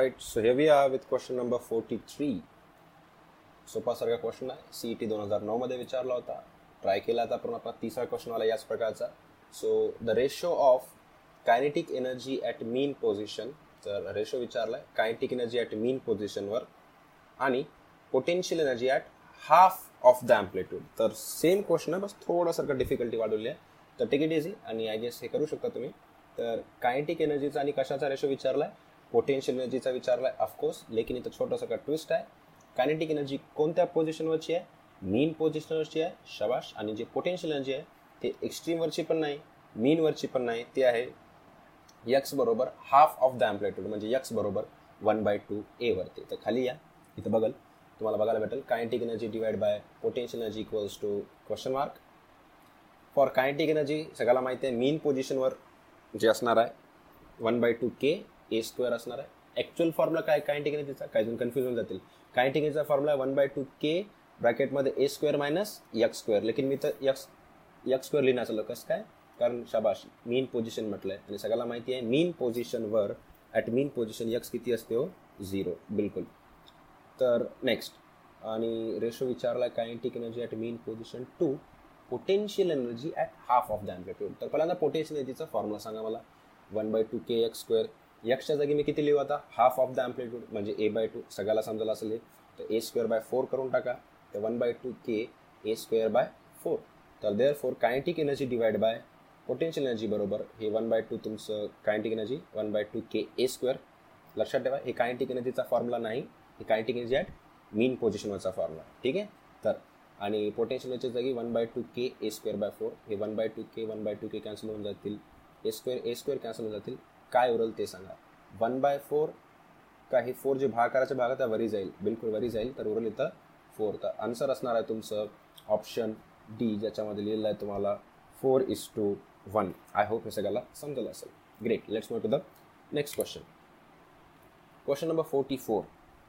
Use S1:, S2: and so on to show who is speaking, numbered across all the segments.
S1: right, so here we are with question number 43. सोपासारखा question आहे. C E T दोन हजार नऊमध्ये विचारला होता. ट्राय केला आता पण आपला तिसरा क्वेश्चन आला याच प्रकारचा. So the ratio of kinetic energy at mean position तर रेशो विचारला आहे कायनेटिक एनर्जी ॲट मीन पोझिशनवर आणि potential energy at half of the amplitude तर सेम क्वेश्चन आहे बस थोडासारखं डिफिकल्टी वाढवली आहे. तर टिकिट इझी आणि आय गेस हे करू शकता तुम्ही. तर कायनेटिक एनर्जीचा आणि कशाचा रेशो विचारला आहे पोटेन्शियल एनर्जीचा विचारला आहे ऑफकोर्स लेकिन इथं छोटासा का ट्विस्ट आहे. कायनेटिक एनर्जी कोणत्या पोझिशनवरची आहे? मीन पोझिशनवरची आहे शबाश. आणि जे पोटेन्शियल एनर्जी आहे ते एक्स्ट्रीमवरची पण नाही मीनवरची पण नाही. ते आहे यक्स बरोबर हाफ ऑफ द अँप्लिट्यूड म्हणजे यक्स बरोबर वन बाय टू ए वरती. तर खाली या. इथं बघल. तुम्हाला बघायला भेटेल. Kinetic energy divide by potential energy equals to question mark for kinetic energy सगळ्याला माहिती आहे मीन पोझिशनवर जे असणार आहे one by two K A square असणार आहे. ॲक्च्युअल फॉर्म्युला काय? कायनेटिक तिचा काही जण कन्फ्युज होऊन जातील. Kinetic एनर्जीचा formula one by two K ब्रॅकेटमध्ये A square minus X square लेकिन मी तर यक्स यक्स स्क्वेअर लिहिण्याचं लोक कसं काय? कारण शाबाश मीन पोझिशन म्हटलं आहे आणि सगळ्याला माहिती आहे मीन पोझिशनवर ॲट मीन पोझिशन यक्स किती असते हो? झिरो बिलकुल. तर नेक्स्ट आणि रेशो विचारला kinetic energy at mean position to potential energy at half of the amplitude तर पहिल्यांदा पोटेन्शियल एनर्जीचा फॉर्म्युला सांगा मला. One by two K X square यक्सच्या जागी मी किती लिहू आता? हाफ ऑफ द अँप्लिट्यूड म्हणजे ए बाय टू सगळ्याला समजायला असेल तर ए स्क्वेअर बाय फोर करून टाका. तर one by two K A square by four तर there four kinetic energy divide by potential energy बरोबर हे वन बाय टू तुमचं kinetic energy one by two K A square लक्षात ठेवा हे कायनेटिक एनर्जीचा फॉर्म्युला नाही. हे कायनेटिक एनर्जी ॲट मीन पोझिशनवरचा फॉर्म्युला ठीक आहे? तर आणि पोटेन्शियल एनर्जी जागी one by two K A square by four हे one by two K one by two K cancel होऊन जातील. A square A square cancel होऊन जातील. काय उरल ते सांगा. वन बाय फोर का हे फोर जे भाग करायचे भाग त्या वरी जाईल. बिलकुल वरी जाईल तर उरल इथं फोर तर आन्सर असणार आहे तुमचं ऑप्शन डी ज्याच्यामध्ये लिहिलेलं आहे तुम्हाला four is two one I hope हे सगळ्याला समजलं असेल. Great let's move to the next question question number forty four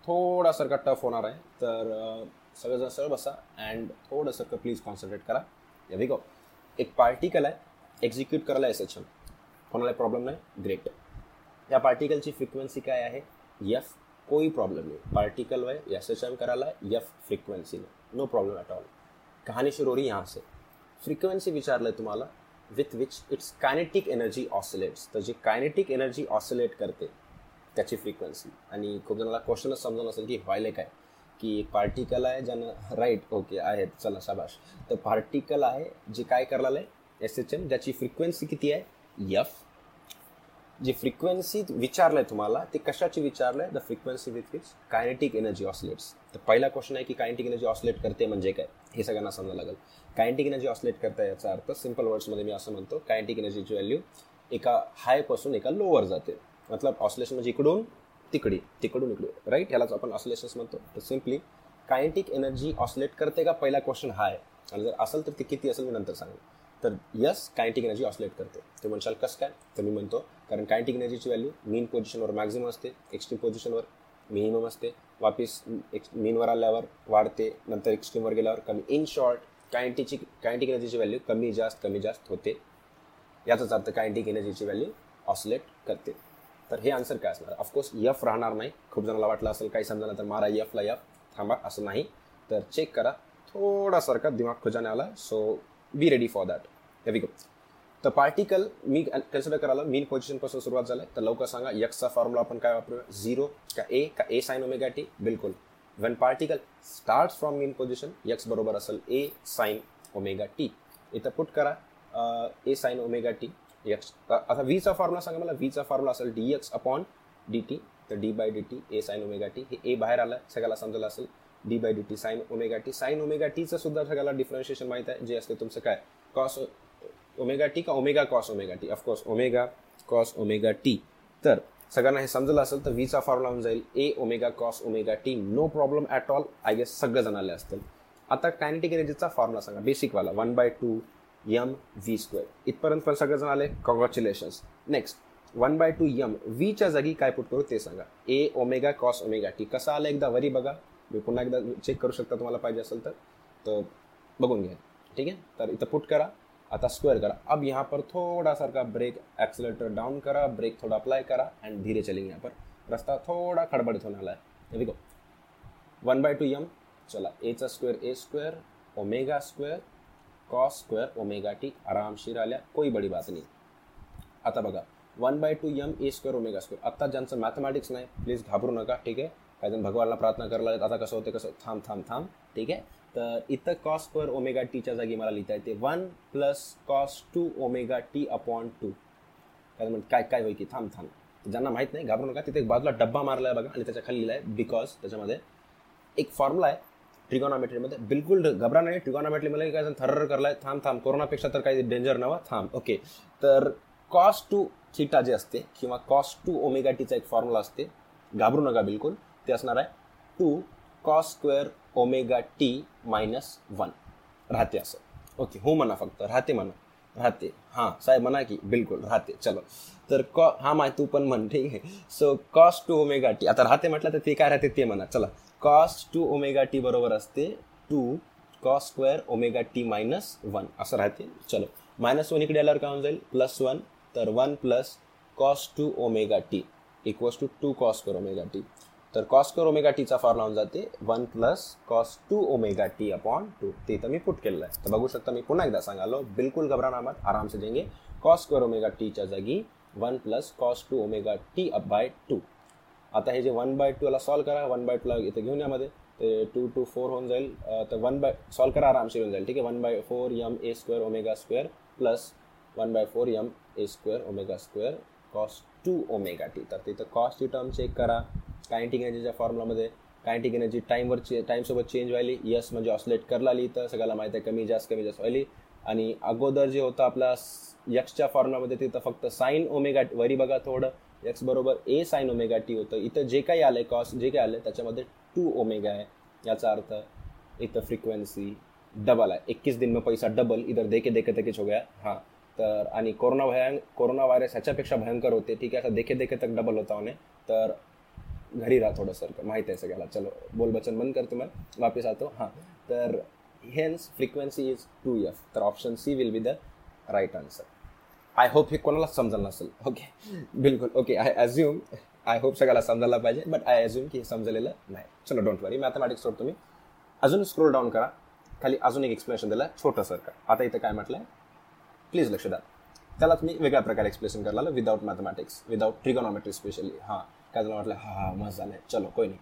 S1: थोडासारखा tough होणार आहे तर सगळेजण सरळ बसा अँड थोडंसं प्लीज कॉन्सन्ट्रेट करा. या गो एक पार्टिकल आहे एक्झिक्यूट करायला एस एच एम कोणाला प्रॉब्लेम नाही? ग्रेट या पार्टिकलची फ्रिक्वेन्सी काय आहे? यफ कोई प्रॉब्लेम नहीं. पार्टिकल है एस एच एम करायला है यफ फ्रिक्वेन्सी में नो प्रॉब्लम एट ऑल कहानी शुरू हो रही यहाँ से. फ्रिक्वेन्सी विचारलं तुम्हाला with which it's kinetic energy oscillates तर जे कायनेटिक एनर्जी ऑसिलेट करते त्याची फ्रिक्वेन्सी आणि खूप जणांना क्वेश्चनच समजून असेल की व्हायले काय? की एक पार्टिकल आहे ज्यानं राईट ओके आहेत चला शाबाश तर पार्टिकल आहे जे काय करायला आहे एस एच एम ज्याची फ्रिक्वेन्सी किती आहे? यफ जी फ्रिक्वेन्सी विचारलंय तुम्हाला ते कशाची विचारलंय? The frequency with which kinetic energy oscillates तर पहिला क्वेश्चन आहे की कायनेटिक एनर्जी ऑसलेट करते म्हणजे काय? हे सगळ्यांना समजा लागेल. कायनेटिक एनर्जी ऑसलेट करता याचा अर्थ सिंपल वर्ड्समध्ये मी असं म्हणतो कायनेटिक एनर्जीची व्हॅल्यू एका हायपासून एका लोवर जाते. मतलब ऑसलेशन म्हणजे इकडून तिकडी तिकडून इकडे. राईट ह्यालाच आपण ऑसलेशन्स म्हणतो. तर सिम्पली कायनेटिक एनर्जी ऑसलेट करते का? पहिला क्वेश्चन हा आहे आणि जर असेल तर ती किती असेल मी नंतर सांगेन. तर यस कायनेटिक एनर्जी ऑसलेट करते. ते म्हणशाल कसं काय? तर मी म्हणतो कारण कायनेटिक एनर्जीची व्हॅल्यू मीन पोझिशनवर मॅक्झिमम असते एक्स्ट्रीम पोझिशनवर मिनिमम असते. वापिस एक्स मीनवर आल्यावर वाढते नंतर एक्स्ट्रीमवर गेल्यावर कमी. इन शॉर्ट कायनेटिकची कायनेटिक एनर्जीची व्हॅल्यू कमी जास्त कमी जास्त होते. याचाच अर्थ कायनेटिक एनर्जीची व्हॅल्यू ऑसलेट करते. तर हे आन्सर काय असणार? ऑफकोर्स यफ राहणार नाही. खूप जणांना वाटलं असेल काही समजा तर मारा यफला यफ थांबा असं नाही. तर चेक करा. थोडासारखा दिमाग खुजाने आला so be ready for that go तर पार्टिकल मी कन्सिडर करायला मीन पोझिशनपासून सुरुवात झालं. तर लवकर सांगा यक्सचा फॉर्म्युला आपण काय वापरूया? झिरो का ए का ए साईन ओमेगा टी बिलकुल. When particle start from mean position X बरोबर असेल ए साईन ओमेगा टी इथं पुट करा A sine omega T X आता व्हीचा फॉर्म्युला सांगा मला. व्हीचा फॉर्म्युला असेल D X upon D T तर D by D T A sine omega T हे ए बाहेर आलं. सगळ्याला समजलं असेल. D by D T sine omega T sine omega टीचं सुद्धा सगळ्याला डिफरन्शिएशन माहीत आहे. जे असते तुमचं काय? कॉस ओमेगा टी का omega cos omega T of course omega cos omega T तर सगळ्यांना हे समजलं असेल तर व्हीचा फॉर्म्युला होऊन जाईल A omega cos omega T no problem at all I guess सगळं जणाले असतील आता कायनेटिक एनर्जीचा फॉर्म्युला सांगा. बेसिकवाला one by two M V square इथपर्यंत पण सगळेजण आले congratulations next one by two M व्हीच्या जागी काय पुट करू ते सांगा. A omega cos omega T कसं आलं एकदा? वरी बघा. मी पुन्हा एकदा चेक करू शकता तुम्हाला पाहिजे असेल तर. तर बघून घ्या. ठीक आहे? तर इथं पुट करा. आता स्क्वेअर करा. अब यहाँ पर थोड़ा सा का ब्रेक एक्सेलेटर डाउन करा. ब्रेक थोड़ा अप्लाई करा एंड धीरे चलेंगे यहाँ पर. रस्ता थोडा खडबडीत होणार आहे है देखो वन बाय टू यम चला. एचा square A square omega square cos square omega T आरामशीर आल्या. कोई बडी बात नाही. आता बघा. One by two M A square omega square आत्ता ज्यांचं मॅथमॅटिक्स नाही प्लीज घाबरू नका. ठीक आहे? काही जण भगवानला प्रार्थना करायला आता कसं होते कसं थांब थांब थांब. ठीक आहे? तर इथं कॉस पर ओमेगा टीच्या जागी मला लिहिता येते. One plus cos two omega T upon two काय म्हणते काय काय होईल की थांब थांब. ज्यांना माहीत नाही घाबरू नका. तिथे एक बाजूला डब्बा मारला आहे बघा आणि त्याच्याखाली लिहिला आहे बिकॉज त्याच्यामध्ये एक फॉर्म्युला आहे ट्रिगोनॉमेट्रीमध्ये बिलकुल घबरा नाही ट्रिगोनॉमेट्रीमध्ये काय जण करलाय. थांब थांब कोरोनापेक्षा तर काही डेंजर नवा थांब ओके तर कॉस टू थिटा जे असते किंवा कॉस टू ओमेगा टीचा एक फॉर्म्युला असते घाबरू नका बिलकुल. ते असणार आहे. Two cos square omega T minus one राहते असं. ओके हो म्हणा फक्त. राहते म्हणा. राहते. हां साहेब म्हणा की बिलकुल राहते. चलो. तर कॉ हा माय तू पण म्हण ठीक आहे so cos two omega T आता राहते म्हटलं तर ते काय राहते ते म्हणा. चला. कॉस टू ओमेगा टी बरोबर असते two cos square omega T minus one असं राहते. चलो. मायनस वन इकडे आल्यावर काय होऊन जाईल? प्लस वन तर one plus cos two omega T equals to two cos square omega T तर कॉस स्क्वेअर ओमेगा टीचा फॉर होऊन जाते one plus cos two omega T upon two ते तर मी पुट केलेलं आहे. तर बघू शकता मी पुन्हा एकदा सांगालो बिलकुल घबराना मत आराम से देंगे कॉस स्क्वेअर ओमेगा टीच्या जागी one plus cos two omega T up by two आता हे जे वन बाय टूला सॉल्व करा वन बाय टूला इथे घेऊन यामध्ये ते टू टू फोर होऊन जाईल. तर वन बाय सॉल्व करा आरामशीर होऊन जाईल. ठीक आहे? One by four M A square omega square plus one by four M A square omega square cos two omega T तर तिथं कॉस्टची टर्म चेक करा. कायंटिक एनर्जीच्या फॉर्म्युलामध्ये कायंटिक एनर्जी टाईमवर चे टाईमसोबत चेंज व्हायली. यस म्हणजे ऑसलेट करला आली तर सगळ्याला माहिती आहे कमी जास्त कमी जास्त व्हायली. आणि अगोदर जे होतं आपला यक्सच्या फॉर्म्युलामध्ये तिथं फक्त साईन ओमेगा वरी बघा थोडं. एक्स बरोबर ए साईन ओमेगा टी होतं. इथं जे काही आलंय कॉस्ट जे काही आलंय त्याच्यामध्ये टू ओमेगा आहे. याचा अर्थ इथं फ्रिक्वेन्सी डबल आहे. इक्कीस दिन में पैसा डबल इधर देखे देखे देखेच हो गया. हां. तर आणि कोरोना भयं कोरोना व्हायरस ह्याच्यापेक्षा भयंकर होते. ठीक आहे असं देखे देखे तक डबल होता होणे तर घरी राहा थोडं सर माहीत आहे सगळ्याला. चलो बोल बचन बंद करतो मग वापस आतो हां. तर hence frequency is two F तर option C will be the right answer I hope हे कोणाला समजलं नसेल. ओके बिलकुल. Okay I assume I hope सगळ्याला समजायला पाहिजे बट आय अज्युम की हे समजलेलं नाही. चलो डोंट वरी मॅथमॅटिक्स सोड तुम्ही. अजून स्क्रोल डाऊन करा. खाली अजून एक एक्सप्लेनेशन दिलं. छोटं सर का आता इथं काय म्हटलंय? प्लीज लक्ष द्या. त्याला तुम्ही वेगळ्या प्रकारे एक्सप्लेनेशन करायला without mathematics without trigonometry specially हां. काय वाटलं म्हटलं हा हा मस्त झालंय. चलो कोई नाही.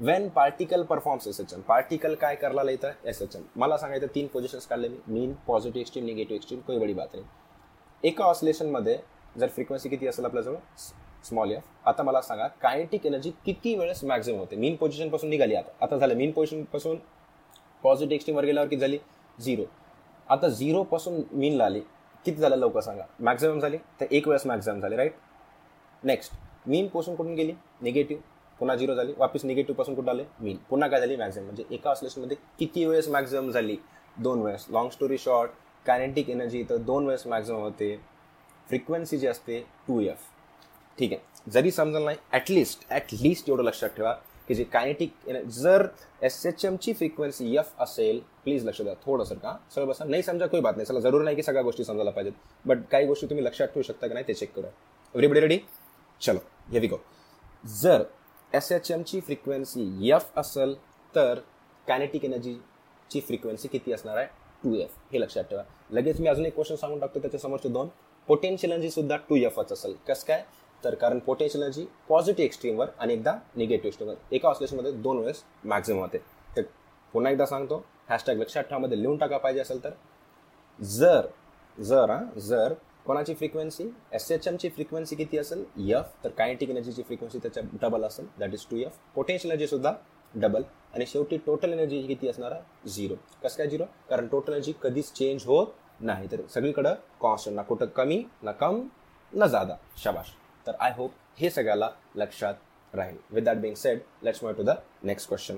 S1: When particle performs S H M particle काय करायला इथं? एस एच एम मला सांगायचं तीन पोझिशन्स काढले मी. Mean positive extreme negative extreme कोई बडी बात नाही. एका ऑसिलेशनमध्ये जर फ्रिक्वेन्सी किती असेल आपल्याजवळ? स्मॉल एफ आता मला सांगा कायनेटिक एनर्जी किती वेळेस मॅक्झिमम होते? मीन पोझिशनपासून निघाली आता. आता झालं मीन पोझिशनपासून पॉझिटिव्ह एक्स्ट्रीमवर गेल्यावर किती झाली? झिरो आता झिरोपासून मीनला आली. किती झालं? लवकर सांगा. मॅक्झिमम झाली? तर एक वेळेस मॅक्झिमम झाली राईट नेक्स्ट मीन पोसून कुठून गेली? निगेटिव्ह पुन्हा झिरो झाली. वापस निगेटिव्हपासून कुठं आले? मीन पुन्हा काय झाली? मॅक्झिमम म्हणजे एका ऑसलेशनमध्ये किती वेळेस मॅक्झिमम झाली? दोन वेळेस. Long story short kinetic energy तर दोन वेळेस मॅक्झिमम होते. फ्रिक्वेन्सी जी असते टू एफ ठीक आहे. जरी समजलं नाही ॲटलिस्ट ॲटलिस्ट एवढं लक्षात ठेवा की जे कायनेटिक जर एस एच एमची फ्रिक्वेन्सी एफ असेल प्लीज लक्ष द्या. थोडंसं का? सगळं बसा. नाही समजा काही बात नाही. चला जरूर नाही की सगळ्या गोष्टी समजायला पाहिजेत. बट काही गोष्टी तुम्ही लक्षात ठेवू शकता की नाही ते चेक करा. एव्हरीबडी रेडी चलो. हे वी गो जर एस एच एमची फ्रिक्वेन्सी एफ असेल तर कायनेटिक एनर्जीची फ्रिक्वेन्सी किती असणार आहे? टू एफ हे लक्षात ठेवा. लगेच मी अजून एक क्वेश्चन सांगून टाकतो त्याच्यासमोरचे दोन. पोटेन्शियल एनर्जी सुद्धा टू एफच असेल. कसं काय? तर कारण पोटेन्शियल एनर्जी पॉझिटिव्ह एक्स्ट्रीमवर आणि एकदा निगेटिव्ह एक्स्ट्रीमवर एका ऑसिलेशनमध्ये दोन वेळेस मॅक्झिमम होते. तर पुन्हा एकदा सांगतो हॅशटॅग लक्षात ठेवामध्ये लिहून टाका पाहिजे असेल तर. जर जर हां जर कोणाची फ्रिक्वेन्सी एस एच एमची फ्रिक्वेन्सी किती असेल? एफ तर कायनेटिक एनर्जीची फ्रिक्वेन्सी त्याच्या डबल असेल. That is two F potential energy सुद्धा डबल आणि शेवटी टोटल एनर्जी किती असणार आहे? झिरो कसं काय झिरो कारण टोटल एनर्जी कधीच चेंज होत नाही. तर सगळीकडं कॉस्ट ना कुठं कमी ना कम ना जादा. शाबाश. तर आय होप हे सगळ्याला लक्षात राहील. With that being said let's move to the next question